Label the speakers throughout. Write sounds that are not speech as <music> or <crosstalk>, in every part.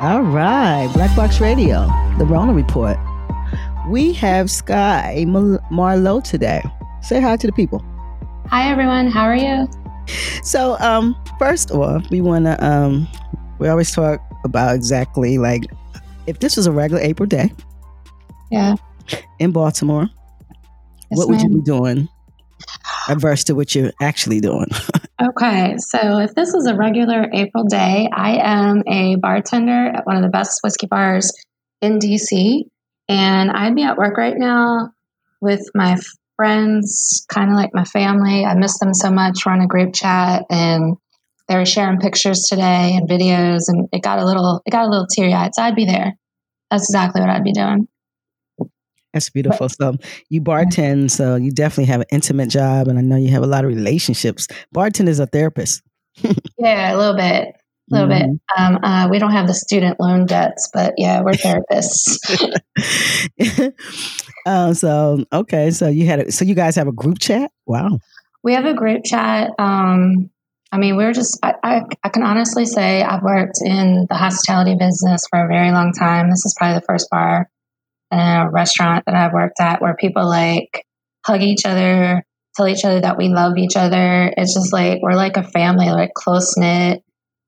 Speaker 1: All right, Black Box Radio, the Rona Report. We have Sky Marlowe today. Say hi to the people.
Speaker 2: Hi, everyone. How are you?
Speaker 1: So, um, first off, we want to, um, we always talk about exactly like if this was a regular April day.
Speaker 2: Yeah.
Speaker 1: In Baltimore, yes, what would ma'am. you be doing adverse to what you're actually doing? <laughs>
Speaker 2: okay. So, if this is a regular April day, I am a bartender at one of the best whiskey bars in DC. And I'd be at work right now with my friends, kind of like my family. I miss them so much. We're on a group chat and they were sharing pictures today and videos and it got a little it got a little teary eyed. So I'd be there. That's exactly what I'd be doing.
Speaker 1: That's beautiful. So you bartend, so you definitely have an intimate job, and I know you have a lot of relationships. Bartend is a therapist.
Speaker 2: yeah, a little bit, a little mm-hmm. bit. Um, uh, we don't have the student loan debts, but yeah, we're therapists.
Speaker 1: um, <laughs> so okay, so you had a, so you guys have a group chat. Wow.
Speaker 2: We have a group chat. Um, I mean, we're just, I, I, I, can honestly say I've worked in the hospitality business for a very long time. This is probably the first bar a restaurant that I've worked at where people like hug each other, tell each other that we love each other. It's just like, we're like a family, like close knit.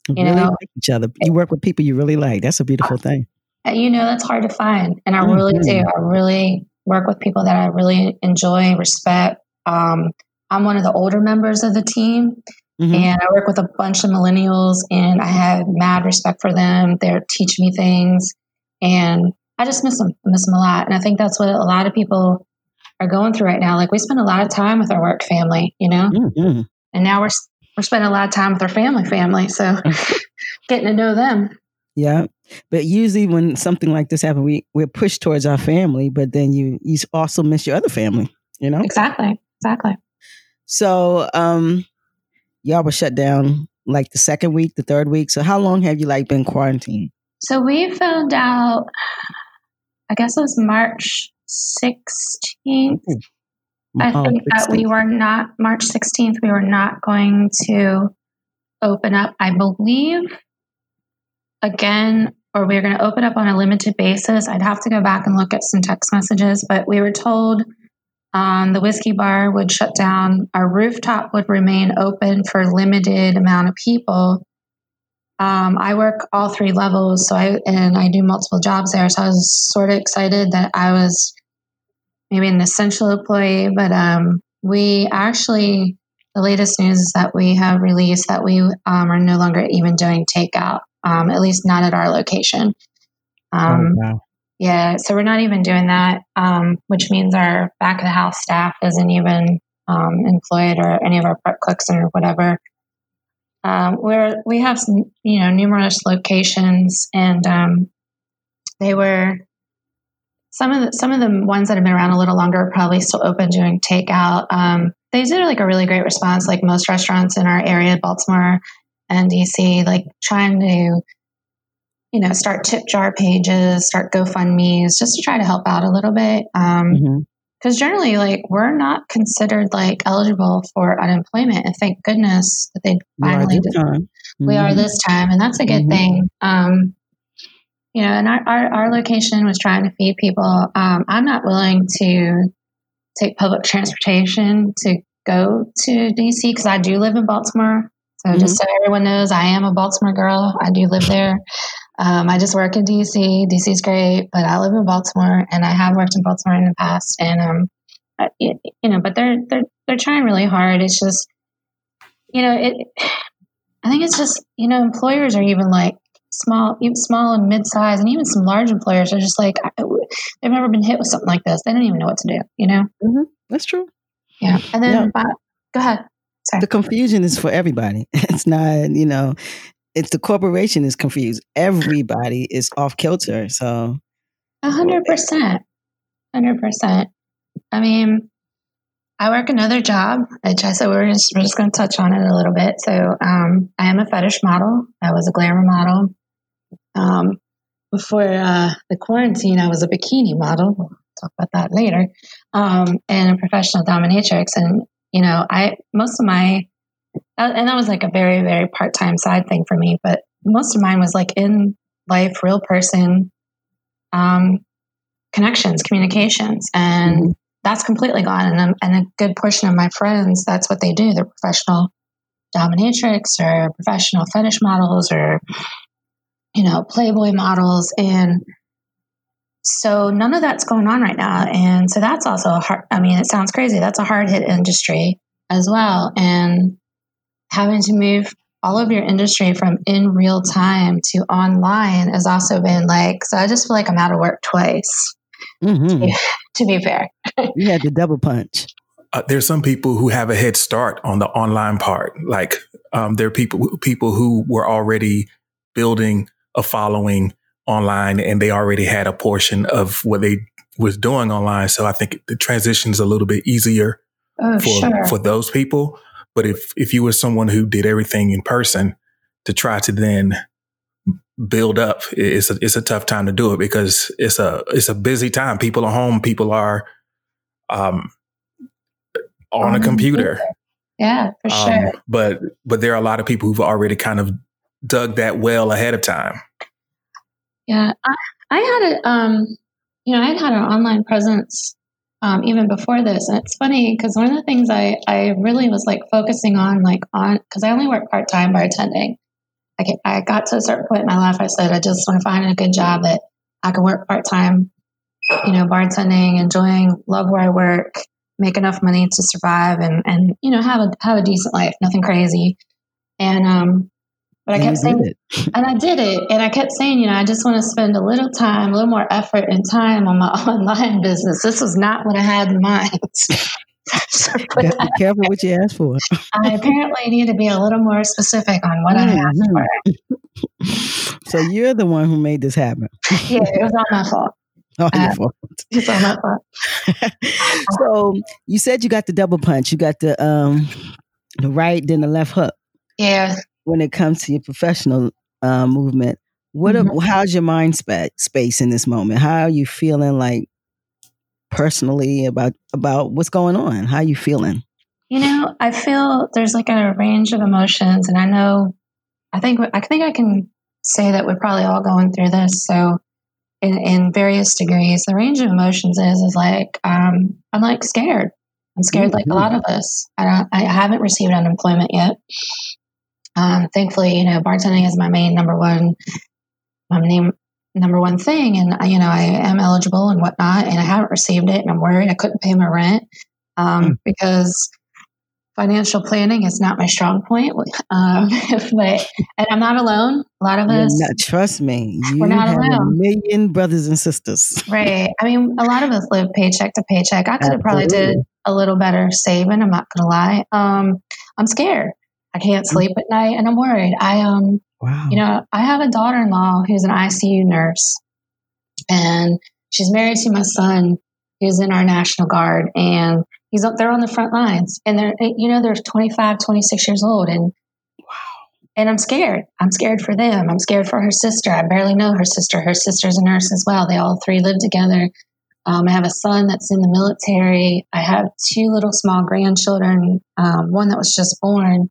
Speaker 2: You
Speaker 1: really
Speaker 2: know,
Speaker 1: like each other. You work with people you really like. That's a beautiful thing.
Speaker 2: You know, that's hard to find. And I mm-hmm. really do. I really work with people that I really enjoy, respect. Um, I'm one of the older members of the team. Mm-hmm. And I work with a bunch of millennials and I have mad respect for them. They're teaching me things and I just miss them. Miss them a lot. And I think that's what a lot of people are going through right now. Like we spend a lot of time with our work family, you know? Mm-hmm. And now we're we're spending a lot of time with our family family. So <laughs> getting to know them.
Speaker 1: Yeah. But usually when something like this happens, we, we're pushed towards our family, but then you you also miss your other family, you know?
Speaker 2: Exactly. Exactly.
Speaker 1: So um y'all were shut down like the second week, the third week. So how long have you like been quarantined?
Speaker 2: So we found out I guess it was March 16th. I think 16th. that we were not March 16th we were not going to open up. I believe again or we were going to open up on a limited basis. I'd have to go back and look at some text messages, but we were told um, the whiskey bar would shut down. Our rooftop would remain open for limited amount of people. Um, I work all three levels, so I and I do multiple jobs there. So I was sort of excited that I was maybe an essential employee. But um, we actually, the latest news is that we have released that we um, are no longer even doing takeout, um, at least not at our location.
Speaker 1: oh, um, wow.
Speaker 2: Yeah, so we're not even doing that, um, which means our back of the house staff isn't even um, employed or any of our prep cooks or whatever. Um, where we have some, you know, numerous locations, and um, they were some of the some of the ones that have been around a little longer are probably still open doing takeout. Um, they did like a really great response, like most restaurants in our area, Baltimore and DC, like trying to you know, start tip jar pages, start GoFundMe's, just to try to help out a little bit. Um, mm-hmm because generally like we're not considered like eligible for unemployment and thank goodness that they finally
Speaker 1: we are, mm-hmm.
Speaker 2: we are this time and that's a good mm-hmm. thing. Um, you know and our, our, our, location was trying to feed people. Um, i'm not willing to take public transportation to go to dc because i do live in baltimore. So mm-hmm. just so everyone knows i am a baltimore girl. I do live there um, I just work in DC. DC is great, but I live in Baltimore, and I have worked in Baltimore in the past. And um, you know, but they're they're they're trying really hard. It's just, you know, it. I think it's just you know, employers are even like small, even small and mid-sized, and even some large employers are just like they've never been hit with something like this. They don't even know what to do. You know,
Speaker 1: mm-hmm. that's true.
Speaker 2: Yeah, and then yeah. go ahead.
Speaker 1: Sorry. The confusion is for everybody. <laughs> It's not, you know, it's the corporation is confused. Everybody is off kilter. So,
Speaker 2: a hundred percent, hundred percent. I mean, I work another job, I said we're just we're just going to touch on it a little bit. So, um, I am a fetish model. I was a glamour model. Um, before uh, the quarantine, I was a bikini model. We'll talk about that later. Um, and a professional dominatrix. And you know, I most of my and that was like a very very part-time side thing for me but most of mine was like in life, real person um, connections, communications, and mm-hmm. that's completely gone. And, and a good portion of my friends, that's what they do. They're professional dominatrix or professional fetish models or you know Playboy models, and so none of that's going on right now. And so that's also a hard. I mean, it sounds crazy. That's a hard hit industry as well, and having to move all of your industry from in real time to online has also been like so i just feel like i'm out of work twice mm-hmm. to, be, <laughs> to, be, fair. <laughs>
Speaker 1: You had the double punch.
Speaker 3: Uh, there's some people who have a head start on the online part. Like um, there are people people who were already building a following online and they already had a portion of what they was doing online. So i think the transition is a little bit easier oh, for sure. for those people but if if you were someone who did everything in person to try to then build up, it's a, it's a tough time to do it because it's a it's a busy time. People are home. People are um, on a computer.
Speaker 2: Yeah, for um, sure.
Speaker 3: But but there are a lot of people who've already kind of dug that well ahead of time.
Speaker 2: Yeah, I, I had a um, you know, I had an online presence um, even before this. And it's funny because one of the things I, I really was like focusing on, like on, because I only work part time bartending. I, I got to a certain point in my life, I said, I just want to find a good job that I can work part time, you know, bartending, enjoying, love where I work, make enough money to survive and, and, you know, have a, have a decent life, nothing crazy. And, um, but I kept saying, it. <laughs> and I did it. And I kept saying, you know, I just want to spend a little time, a little more effort and time on my <laughs> online business. This was not what I had in mind. <laughs>
Speaker 1: so be careful what you ask for.
Speaker 2: I apparently need to be a little more specific on what mm-hmm. I
Speaker 1: asked for. so you're the one who made this happen.
Speaker 2: yeah, it was not my fault.
Speaker 1: Your uh, fault.
Speaker 2: It's all my fault.
Speaker 1: so you said you got the double punch. You got the um the right, then the left hook.
Speaker 2: Yeah
Speaker 1: when it comes to your professional uh, movement. What? Mm-hmm. how's your mind spa- space in this moment? How are you feeling? Like personally about about what's going on? How are you feeling?
Speaker 2: You know, I feel there's like a range of emotions, and I know, I think I think I can say that we're probably all going through this. So, in, in various degrees, the range of emotions is is like um, I'm like scared. I'm scared, mm-hmm. like a mm-hmm. lot of us. I, I haven't received unemployment yet. Um, thankfully, you know, bartending is my main number one, my name number one thing, and you know, I am eligible and whatnot, and I haven't received it, and I'm worried I couldn't pay my rent um, mm. because financial planning is not my strong point. <laughs> Um, but and I'm not alone. A lot of us,
Speaker 1: not, trust me, you we're not alone. A million brothers and sisters,
Speaker 2: right? I mean, a lot of us live paycheck to paycheck. I could have probably did a little better saving. I'm not gonna lie. Um, I'm scared. I can't mm. sleep at night and I'm worried. I um wow. you know, I have a daughter-in-law who's an ICU nurse and she's married to my son who's in our National Guard and he's up there on the front lines and they're you know they're 25, 26 years old and wow. And I'm scared. I'm scared for them. I'm scared for her sister. I barely know her sister. Her sister's a nurse as well. They all three live together. Um, I have a son that's in the military. I have two little small grandchildren, um, one that was just born.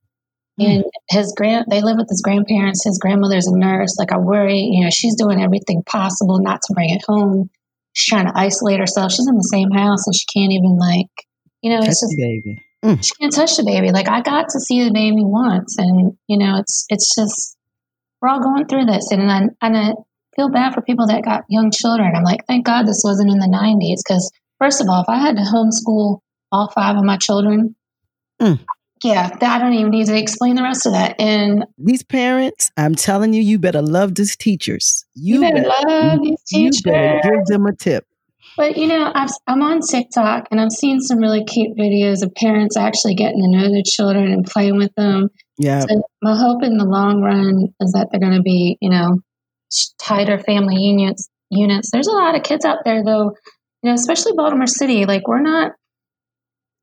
Speaker 2: And his grand, they live with his grandparents. His grandmother's a nurse. Like I worry, you know, she's doing everything possible not to bring it home. She's trying to isolate herself. She's in the same house and she can't even like, you know, touch it's just baby. Mm. she can't touch the baby. Like I got to see the baby once, and you know, it's it's just we're all going through this, and I and I feel bad for people that got young children. I'm like, thank God this wasn't in the '90s because first of all, if I had to homeschool all five of my children, mm yeah, I don't even need to explain the rest of that. And
Speaker 1: these parents, I'm telling you, you better love these teachers.
Speaker 2: You, you better, better, love these teachers. You better
Speaker 1: give them a tip.
Speaker 2: But you know, i am on TikTok and I've seen some really cute videos of parents actually getting to know their children and playing with them.
Speaker 1: Yeah.
Speaker 2: So my hope in the long run is that they're going to be, you know, tighter family units. Units. There's a lot of kids out there, though. You know, especially Baltimore City. Like we're not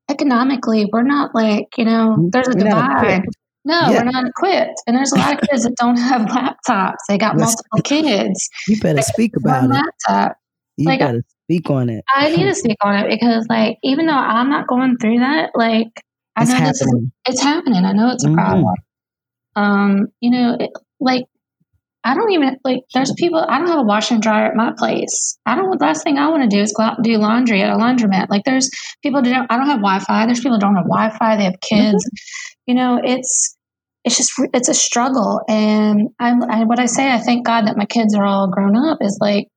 Speaker 2: economically, we're not like, you know, there's a divide. No, yeah. we're not equipped. And there's a lot of kids that don't have laptops. They got Let's, multiple <laughs> kids.
Speaker 1: You better speak about it.
Speaker 2: Laptop.
Speaker 1: You like, better speak on it.
Speaker 2: I need to speak on it because, like, even though I'm not going through that, like, I it's know happening. This, it's happening. I know it's a mm-hmm. problem. Um, you know, it, like, I don't even like. There's people. I don't have a washer and dryer at my place. I don't. The last thing I want to do is go out and do laundry at a laundromat. Like there's people that don't. I don't have Wi-Fi. There's people that don't have Wi-Fi. They have kids. Mm-hmm. You know, it's it's just it's a struggle. And I'm I, what I say. I thank God that my kids are all grown up. Is like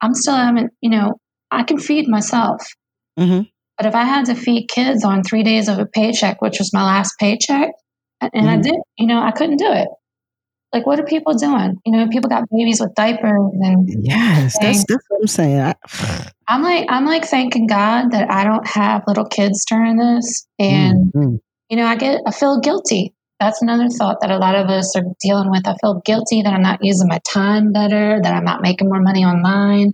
Speaker 2: I'm still haven't. You know, I can feed myself. Mm-hmm. But if I had to feed kids on three days of a paycheck, which was my last paycheck, and mm-hmm. I did, you know, I couldn't do it. Like, what are people doing? You know, people got babies with diapers and
Speaker 1: yes, that's, that's what I'm saying. I,
Speaker 2: am like, I'm like thanking God that I don't have little kids during this, and mm-hmm. you know, I get, I feel guilty. That's another thought that a lot of us are dealing with. I feel guilty that I'm not using my time better, that I'm not making more money online,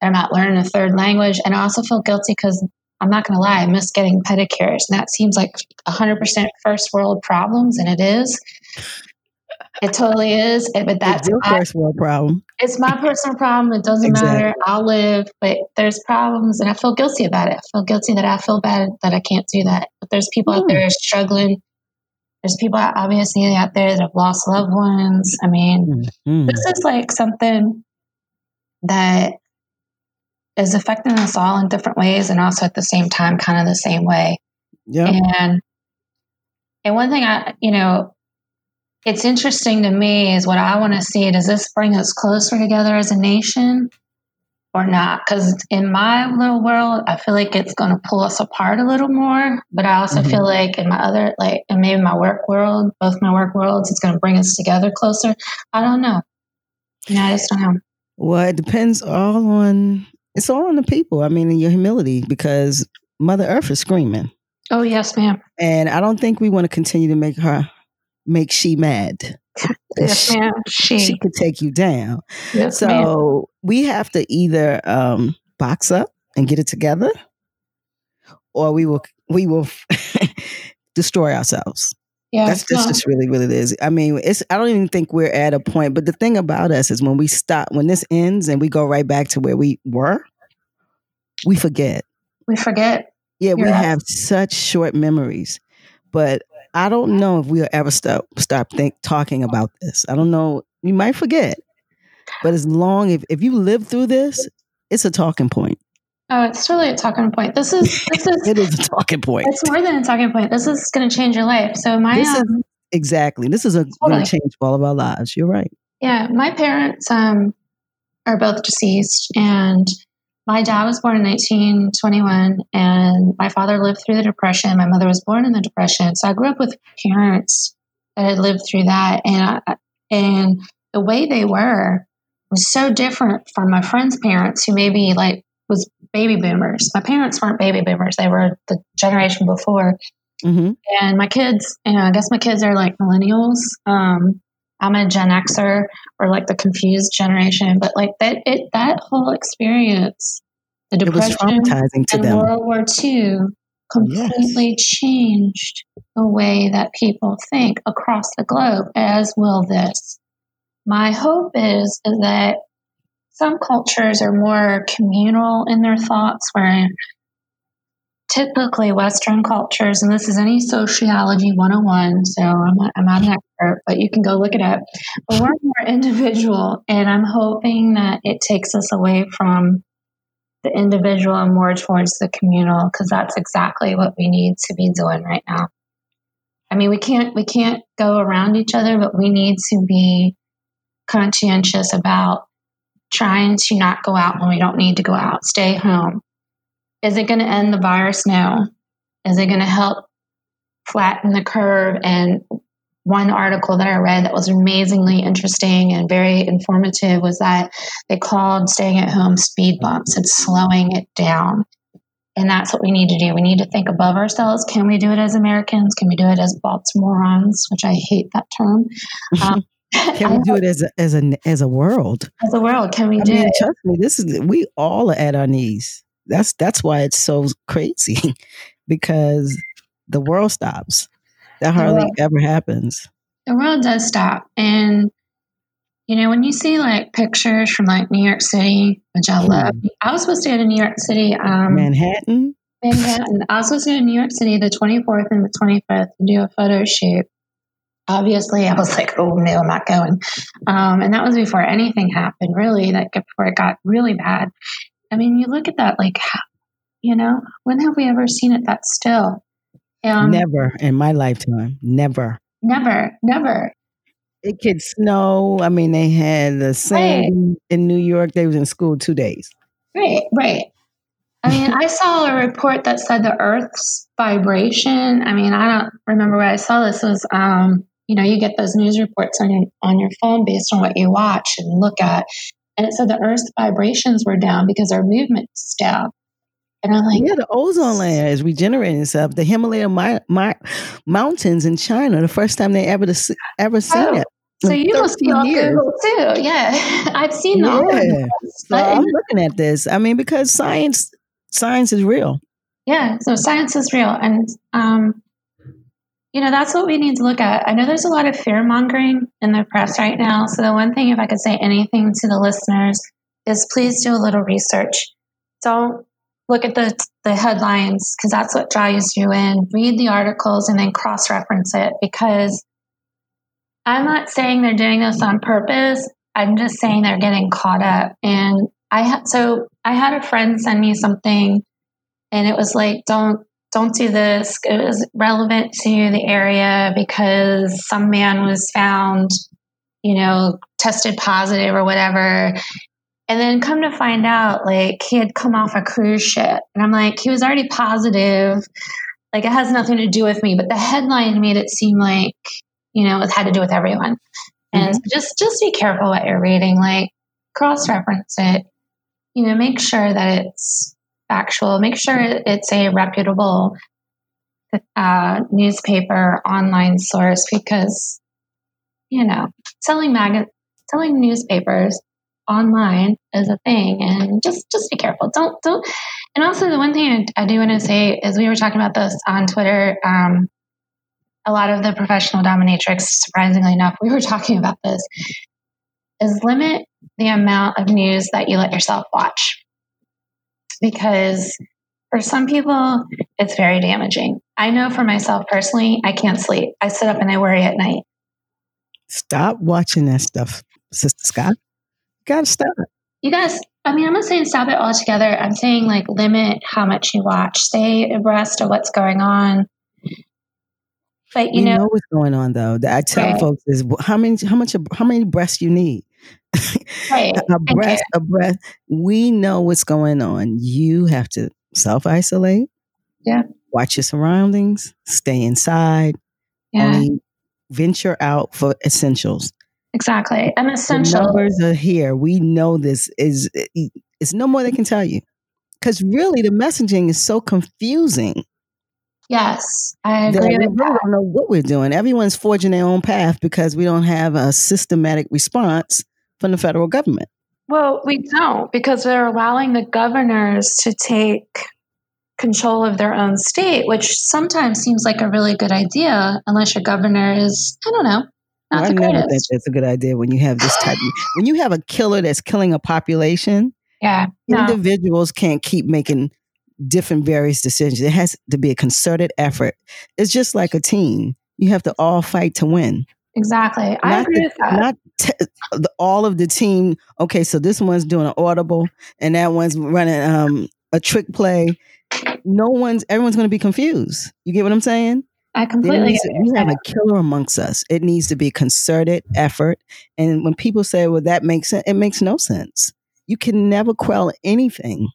Speaker 2: that I'm not learning a third language, and I also feel guilty because I'm not going to lie, I miss getting pedicures. And that seems like 100% first world problems, and it is. It totally is. But that's
Speaker 1: it's your first world problem.
Speaker 2: It's my personal problem. It doesn't exactly. matter. I'll live, but there's problems, and I feel guilty about it. I feel guilty that I feel bad that I can't do that. But there's people mm. out there struggling. There's people obviously out there that have lost loved ones. I mean, mm. this is like something that is affecting us all in different ways and also at the same time kind of the same way yeah and and one thing i you know it's interesting to me is what i want to see does this bring us closer together as a nation or not because in my little world i feel like it's going to pull us apart a little more but i also mm-hmm. feel like in my other like and maybe my work world both my work worlds it's going to bring us together closer i don't know you know i just don't know
Speaker 1: well it depends all on it's all on the people. I mean, in your humility, because Mother Earth is screaming.
Speaker 2: Oh yes, ma'am.
Speaker 1: And I don't think we want to continue to make her make she mad.
Speaker 2: yes, <laughs> ma'am. She
Speaker 1: she could take you down. Yes, so ma'am. we have to either um, box up and get it together, or we will we will <laughs> destroy ourselves. Yeah, that's, that's just really what it is. I mean, it's I don't even think we're at a point. But the thing about us is when we stop, when this ends, and we go right back to where we were, we forget.
Speaker 2: We forget.
Speaker 1: Yeah, You're we right. have such short memories. But I don't know if we'll ever stop stop think talking about this. I don't know. We might forget. But as long if if you live through this, it's a talking point.
Speaker 2: Oh, it's totally a talking point. This is this is <laughs>
Speaker 1: it is a talking point.
Speaker 2: It's more than a talking point. This is going to change your life. So my
Speaker 1: this um, is, exactly this is a totally. going to change all of our lives. You're right.
Speaker 2: Yeah, my parents um, are both deceased, and my dad was born in 1921, and my father lived through the Depression. My mother was born in the Depression, so I grew up with parents that had lived through that, and I, and the way they were was so different from my friends' parents who maybe like was baby boomers. My parents weren't baby boomers; they were the generation before. Mm-hmm. And my kids, you know, I guess my kids are like millennials. Um, I'm a Gen Xer or like the confused generation, but like that, it that whole experience, the depression
Speaker 1: traumatizing to
Speaker 2: and
Speaker 1: them.
Speaker 2: World War II completely yes. changed the way that people think across the globe, as will this. My hope is, is that some cultures are more communal in their thoughts, where typically Western cultures, and this is any sociology 101, so I'm not, I'm not an expert, but you can go look it up. But we're more individual, and I'm hoping that it takes us away from the individual and more towards the communal, because that's exactly what we need to be doing right now. I mean, we can't we can't go around each other, but we need to be conscientious about trying to not go out when we don't need to go out, stay home. Is it going to end the virus? No. Is it going to help flatten the curve? And one article that I read that was amazingly interesting and very informative was that they called staying at home speed bumps. It's slowing it down. And that's what we need to do. We need to think above ourselves. Can we do it as Americans? Can we do it as Baltimoreans, which I hate that term? Um, <laughs>
Speaker 1: can we do it as a as a as a world?
Speaker 2: As a world, can we I do mean, it?
Speaker 1: Trust me, this is we all are at our knees. That's that's why it's so crazy <laughs> because the world stops. That hardly world, ever happens.
Speaker 2: The world does stop, and you know when you see like pictures from like New York City, which I love. Hmm. I was supposed to go to New York City, um,
Speaker 1: Manhattan.
Speaker 2: Manhattan. I was supposed to go to New York City the 24th and the 25th to do a photo shoot obviously I was like, oh no, I'm not going. Um, and that was before anything happened, really, like before it got really bad. I mean, you look at that, like, you know, when have we ever seen it that still?
Speaker 1: Um, never in my lifetime. Never.
Speaker 2: Never, never.
Speaker 1: It could snow. I mean, they had the same right. in New York. They was in school two days.
Speaker 2: Right, right. I mean, I saw a report that said the Earth's vibration. I mean, I don't remember where I saw this. It was, um, you know, you get those news reports on your on your phone based on what you watch and look at, and it said the Earth's vibrations were down because our movement's down. And I'm like,
Speaker 1: yeah, the ozone layer is regenerating itself. The Himalaya my, my, mountains in China, the first time they ever ever seen oh, it.
Speaker 2: So you must be on years. Google too. Yeah, <laughs> I've seen yeah.
Speaker 1: So I'm looking at this. I mean, because science science is real.
Speaker 2: Yeah, so science is real, and um, you know that's what we need to look at. I know there's a lot of fear mongering in the press right now. So the one thing, if I could say anything to the listeners, is please do a little research. Don't look at the the headlines because that's what draws you in. Read the articles and then cross reference it because I'm not saying they're doing this on purpose. I'm just saying they're getting caught up. And I had so I had a friend send me something, and it was like, don't don't do this. It was relevant to the area because some man was found, you know, tested positive or whatever. And then come to find out, like he had come off a cruise ship. And I'm like, he was already positive. Like it has nothing to do with me. But the headline made it seem like, you know, it had to do with everyone. And mm-hmm. just just be careful what you're reading. Like cross reference it. You know, make sure that it's factual. Make sure it's a reputable uh, newspaper online source because you know selling mag selling newspapers online is a thing and just just be careful don't don't and also the one thing i, I do want to say is we were talking about this on twitter um, a lot of the professional dominatrix surprisingly enough we were <laughs> talking about this is limit the amount of news that you let yourself watch because for some people it's very damaging i know for myself personally i can't sleep i sit up and i worry at night
Speaker 1: stop watching that stuff sister scott You gotta stop.
Speaker 2: You guys, I mean, I'm not saying stop it altogether. I'm saying like limit how much you watch. Stay abreast of what's going on. But you know,
Speaker 1: know, what's going on though. I tell right. folks is how many, how much, how many breasts you need.
Speaker 2: Right.
Speaker 1: a breath. We know what's going on. You have to self isolate.
Speaker 2: Yeah.
Speaker 1: Watch your surroundings. Stay inside.
Speaker 2: Yeah. Only
Speaker 1: venture out for essentials.
Speaker 2: Exactly. And essential.
Speaker 1: The numbers are here. We know this is eh, it's no more they can tell you. Because really the messaging is so confusing.
Speaker 2: Yes, I agree.
Speaker 1: we don't know what we're doing. Everyone's forging their own path because we don't have a systematic response from the federal government.
Speaker 2: Well, we don't because they're allowing the governors to take control of their own state, which sometimes seems like a really good idea, unless your governor is, I don't know, not I never think
Speaker 1: that's a good idea when you have this type of, when you have a killer that's killing a population.
Speaker 2: Yeah.
Speaker 1: No. Individuals can't keep making different various decisions. It has to be a concerted effort. It's just like a team. You have to all fight to win.
Speaker 2: Exactly. I agree the, with that.
Speaker 1: Not t- the, all of the team. Okay, so this one's doing an audible and that one's running um, a trick play. No one's, everyone's going to be confused. You get what I'm saying?
Speaker 2: I completely.
Speaker 1: We have a killer amongst us. It needs to be concerted effort. And when people say, "Well, that makes sense," it makes no sense. You can never quell anything.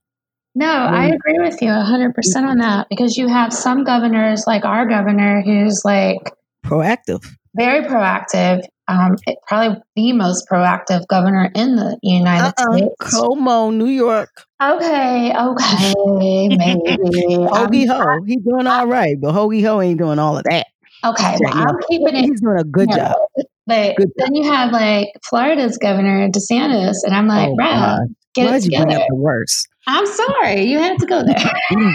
Speaker 2: No, I agree with you 100% on that because you have some governors, like our governor, who's like
Speaker 1: proactive,
Speaker 2: very proactive. Um, it, probably the most proactive governor in the United uh-uh. States.
Speaker 1: Cuomo, New York.
Speaker 2: Okay, okay, <laughs> maybe.
Speaker 1: Hoagie Ho, he's doing all right, but Hoagie Ho ain't doing all of that.
Speaker 2: Okay, well, I'm keeping it.
Speaker 1: He's doing a good job.
Speaker 2: But good then job. you have like Florida's governor DeSantis, and I'm like, oh, get Why'd it together. You
Speaker 1: the worst.
Speaker 2: I'm sorry, you had to go there.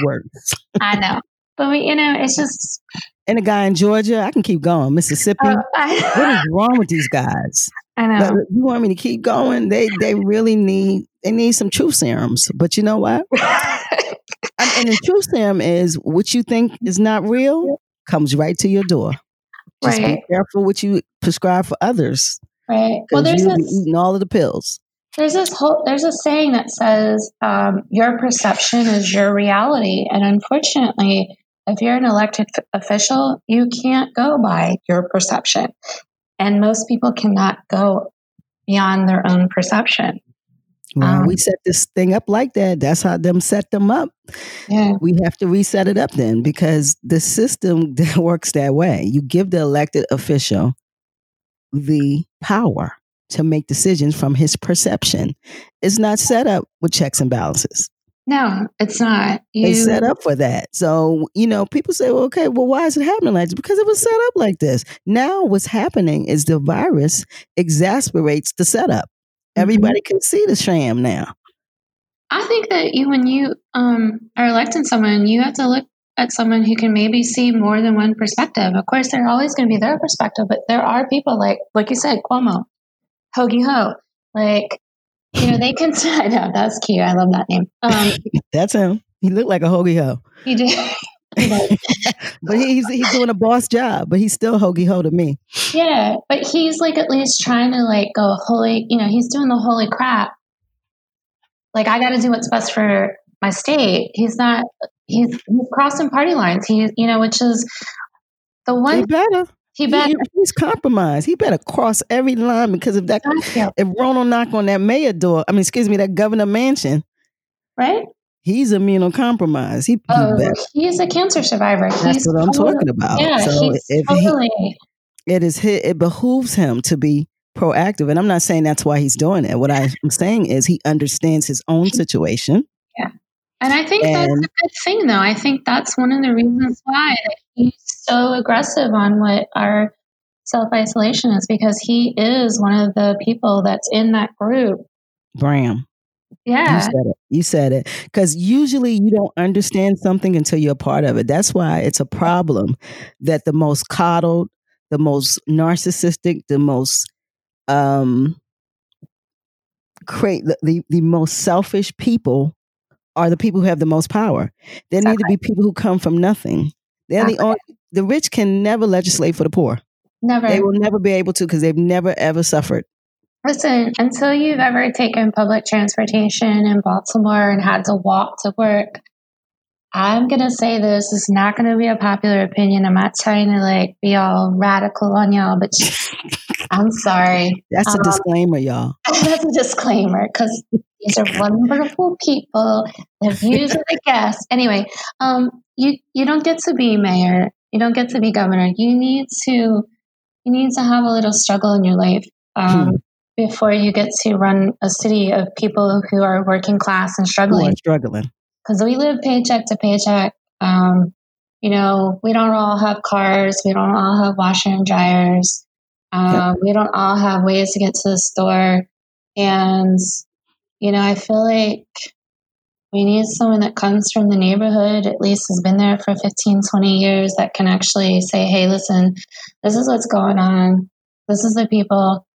Speaker 1: worse. <laughs>
Speaker 2: I know, but we, you know, it's just.
Speaker 1: And a guy in Georgia, I can keep going. Mississippi, uh, I, <laughs> what is wrong with these guys?
Speaker 2: I know. But
Speaker 1: you want me to keep going? They they really need they need some truth serums. But you know what? <laughs> and the truth serum is what you think is not real comes right to your door. Just right. be careful what you prescribe for others.
Speaker 2: Right. Well, there's
Speaker 1: this, eating all of the pills.
Speaker 2: There's this whole there's a saying that says um, your perception is your reality, and unfortunately, if you're an elected f- official, you can't go by your perception, and most people cannot go beyond their own perception.
Speaker 1: Well, um, we set this thing up like that. That's how them set them up. Yeah. We have to reset it up then because the system <laughs> works that way. You give the elected official the power to make decisions from his perception. It's not set up with checks and balances.
Speaker 2: No, it's not.
Speaker 1: You... It's set up for that. So, you know, people say, well, okay, well, why is it happening like this? Because it was set up like this. Now, what's happening is the virus exasperates the setup. Mm-hmm. Everybody can see the sham now.
Speaker 2: I think that you, when you um, are electing someone, you have to look at someone who can maybe see more than one perspective. Of course, they're always going to be their perspective, but there are people like, like you said, Cuomo, Hoagie Ho, like you know, they can. <laughs> I know that's cute. I love that name. Um, <laughs>
Speaker 1: that's him. He looked like a hoagie ho.
Speaker 2: He did. <laughs>
Speaker 1: but he's he's doing a boss job, but he's still hoagie ho to me.
Speaker 2: Yeah, but he's like at least trying to like go holy. You know, he's doing the holy crap. Like I got to do what's best for my state. He's not. He's, he's crossing party lines. He's you know, which is the one.
Speaker 1: He better.
Speaker 2: He better. He,
Speaker 1: he's compromised. He better cross every line because if that if Ronald knock on that mayor door, I mean, excuse me, that governor mansion,
Speaker 2: right?
Speaker 1: He's immunocompromised. He,
Speaker 2: oh, he is a cancer survivor.
Speaker 1: That's he's what I'm totally, talking about.
Speaker 2: Yeah, so he's if totally.
Speaker 1: He, it is his, it behooves him to be proactive, and I'm not saying that's why he's doing it. What I'm saying is he understands his own situation.
Speaker 2: Yeah. And I think and, that's a good thing, though. I think that's one of the reasons why he's so aggressive on what our self isolation is because he is one of the people that's in that group.
Speaker 1: Bram.
Speaker 2: Yeah.
Speaker 1: You said it. You said it. Because usually you don't understand something until you're a part of it. That's why it's a problem that the most coddled, the most narcissistic, the most um create the, the, the most selfish people are the people who have the most power. There exactly. need to be people who come from nothing. They're exactly. the only the rich can never legislate for the poor.
Speaker 2: Never.
Speaker 1: They will never be able to because they've never ever suffered.
Speaker 2: Listen, until you've ever taken public transportation in Baltimore and had to walk to work, I'm gonna say this is not gonna be a popular opinion. I'm not trying to like be all radical on y'all, but <laughs> I'm sorry.
Speaker 1: That's um, a disclaimer, y'all. <laughs>
Speaker 2: That's a disclaimer because these are wonderful people. The views of the guests. Anyway, um, you you don't get to be mayor. You don't get to be governor. You need to you need to have a little struggle in your life um, hmm. before you get to run a city of people who are working class and struggling.
Speaker 1: struggling
Speaker 2: because we live paycheck to paycheck. Um, you know, we don't all have cars. We don't all have washer and dryers. Um, yep. We don't all have ways to get to the store. And, you know, I feel like we need someone that comes from the neighborhood, at least has been there for 15, 20 years, that can actually say, hey, listen, this is what's going on. This is the people.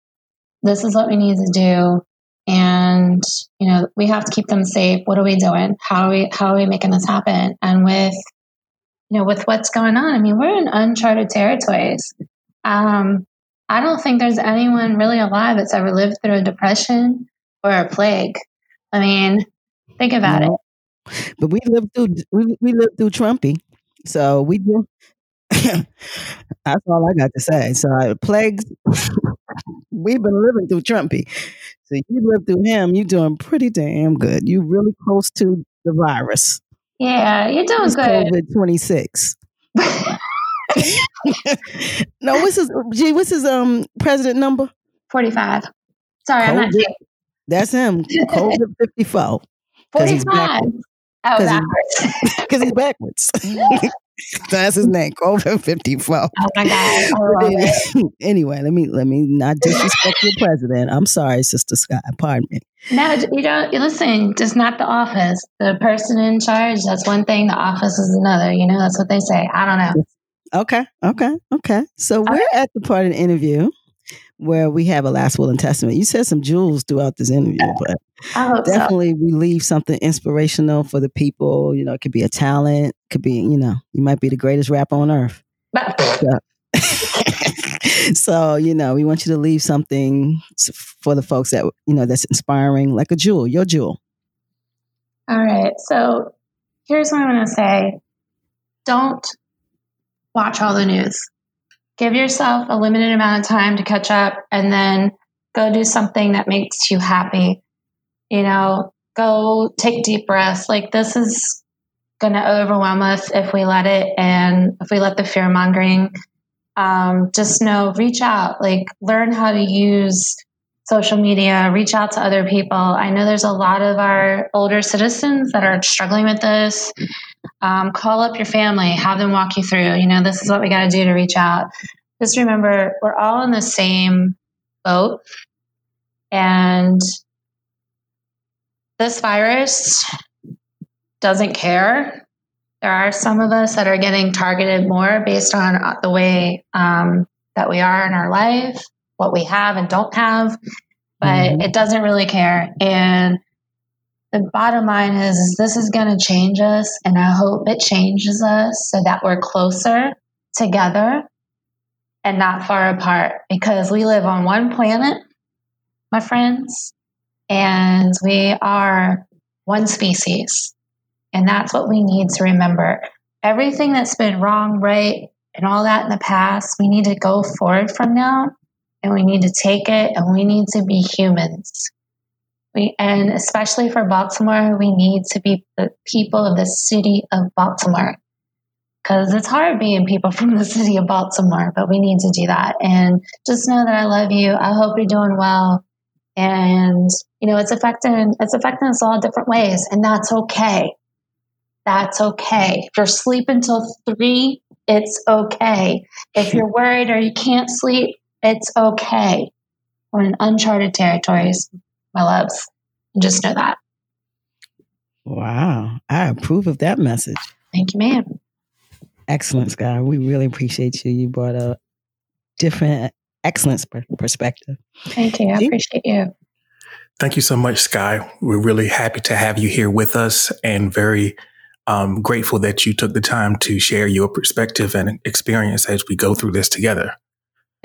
Speaker 2: This is what we need to do. And you know we have to keep them safe. What are we doing? How are we how are we making this happen? And with you know with what's going on i mean we're in uncharted territories. Um, i don't think there's anyone really alive that's ever lived through a depression or a plague. I mean think about no.
Speaker 1: it but we lived through we, we lived through trumpy so we do <laughs> that's all i got to say so plagues <laughs> we've been living through trumpy so you lived through him. You're doing pretty damn good. You're really close to the virus.
Speaker 2: Yeah, you're doing it's good.
Speaker 1: COVID 26. <laughs> no, what's his gee, what's his um president number?
Speaker 2: 45. Sorry, COVID, I'm not
Speaker 1: That's him. COVID 54.
Speaker 2: 45.
Speaker 1: Oh, backwards. Because <laughs> he's backwards. <laughs> <laughs> That's his name, fifty four.
Speaker 2: Oh my god!
Speaker 1: anyway, let me let me not disrespect your president. I'm sorry, Sister Scott. Pardon me.
Speaker 2: No, you don't. Listen, just not the office. The person in charge. That's one thing. The office is another. You know, that's what they say. I don't know.
Speaker 1: Okay, okay, okay. So okay. we're at the part of the interview where we have a last will and testament. You said some jewels throughout this interview, <laughs> but definitely so. we leave something inspirational for the people. You know, it could be a talent, could be, you know, you might be the greatest rapper on earth. <laughs> <laughs> so, you know, we want you to leave something for the folks that, you know, that's inspiring, like a jewel, your jewel.
Speaker 2: All right. So here's what I'm going to say don't watch all the news. Give yourself a limited amount of time to catch up and then go do something that makes you happy. You know, go take deep breaths. Like, this is going to overwhelm us if we let it and if we let the fear mongering. Um, just know, reach out, like, learn how to use social media, reach out to other people. I know there's a lot of our older citizens that are struggling with this. Um, call up your family, have them walk you through. You know, this is what we got to do to reach out. Just remember, we're all in the same boat. And this virus doesn't care. There are some of us that are getting targeted more based on the way um, that we are in our life, what we have and don't have, but mm-hmm. it doesn't really care. And the bottom line is, is this is going to change us, and I hope it changes us so that we're closer together and not far apart because we live on one planet, my friends, and we are one species. And that's what we need to remember. Everything that's been wrong, right, and all that in the past, we need to go forward from now and we need to take it and we need to be humans. We, and especially for Baltimore, we need to be the people of the city of Baltimore. Because it's hard being people <laughs> from the city of Baltimore, but we need to do that. And just know that I love you. I hope you're doing well. And, you know, it's affecting, it's affecting us all different ways. And that's okay. That's okay. If you're sleeping till three, it's okay. If you're worried or you can't sleep, it's okay. We're in uncharted territories, my loves. And just know that.
Speaker 1: Wow. I approve of that message.
Speaker 2: Thank you, ma'am.
Speaker 1: Excellent, Sky. We really appreciate you. You brought a different, excellent perspective.
Speaker 2: Thank you. I appreciate you.
Speaker 3: Thank you so much, Sky. We're really happy to have you here with us and very um, grateful that you took the time to share your perspective and experience as we go through this together.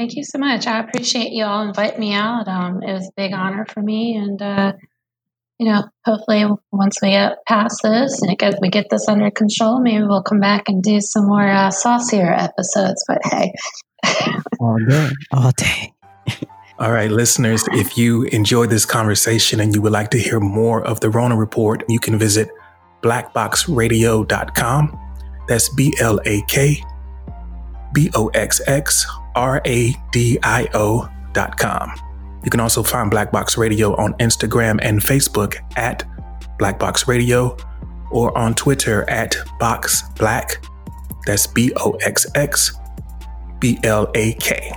Speaker 2: Thank you so much. I appreciate you all inviting me out. Um, it was a big honor for me, and uh, you know, hopefully, once we get past this and get, we get this under control, maybe we'll come back and do some more uh, saucier episodes. But hey,
Speaker 1: all day, all day. <laughs>
Speaker 3: All right, listeners, if you enjoyed this conversation and you would like to hear more of the Rona Report, you can visit blakboxxradio.com. That's B L A K B O X X R A D I O.com. You can also find Black Box Radio on Instagram and Facebook at Black Box Radio or on Twitter at Boxx Blak. That's B O X X B L A K.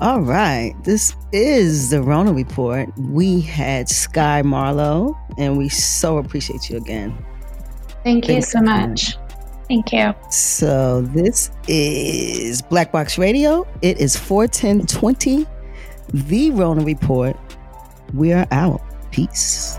Speaker 1: All right. This is the Rona Report. We had Sky Marlowe, and we so appreciate you again.
Speaker 2: Thank you so much. Thank you.
Speaker 1: So this is Black Box Radio. It is 41020. The Rona Report. We are out. Peace.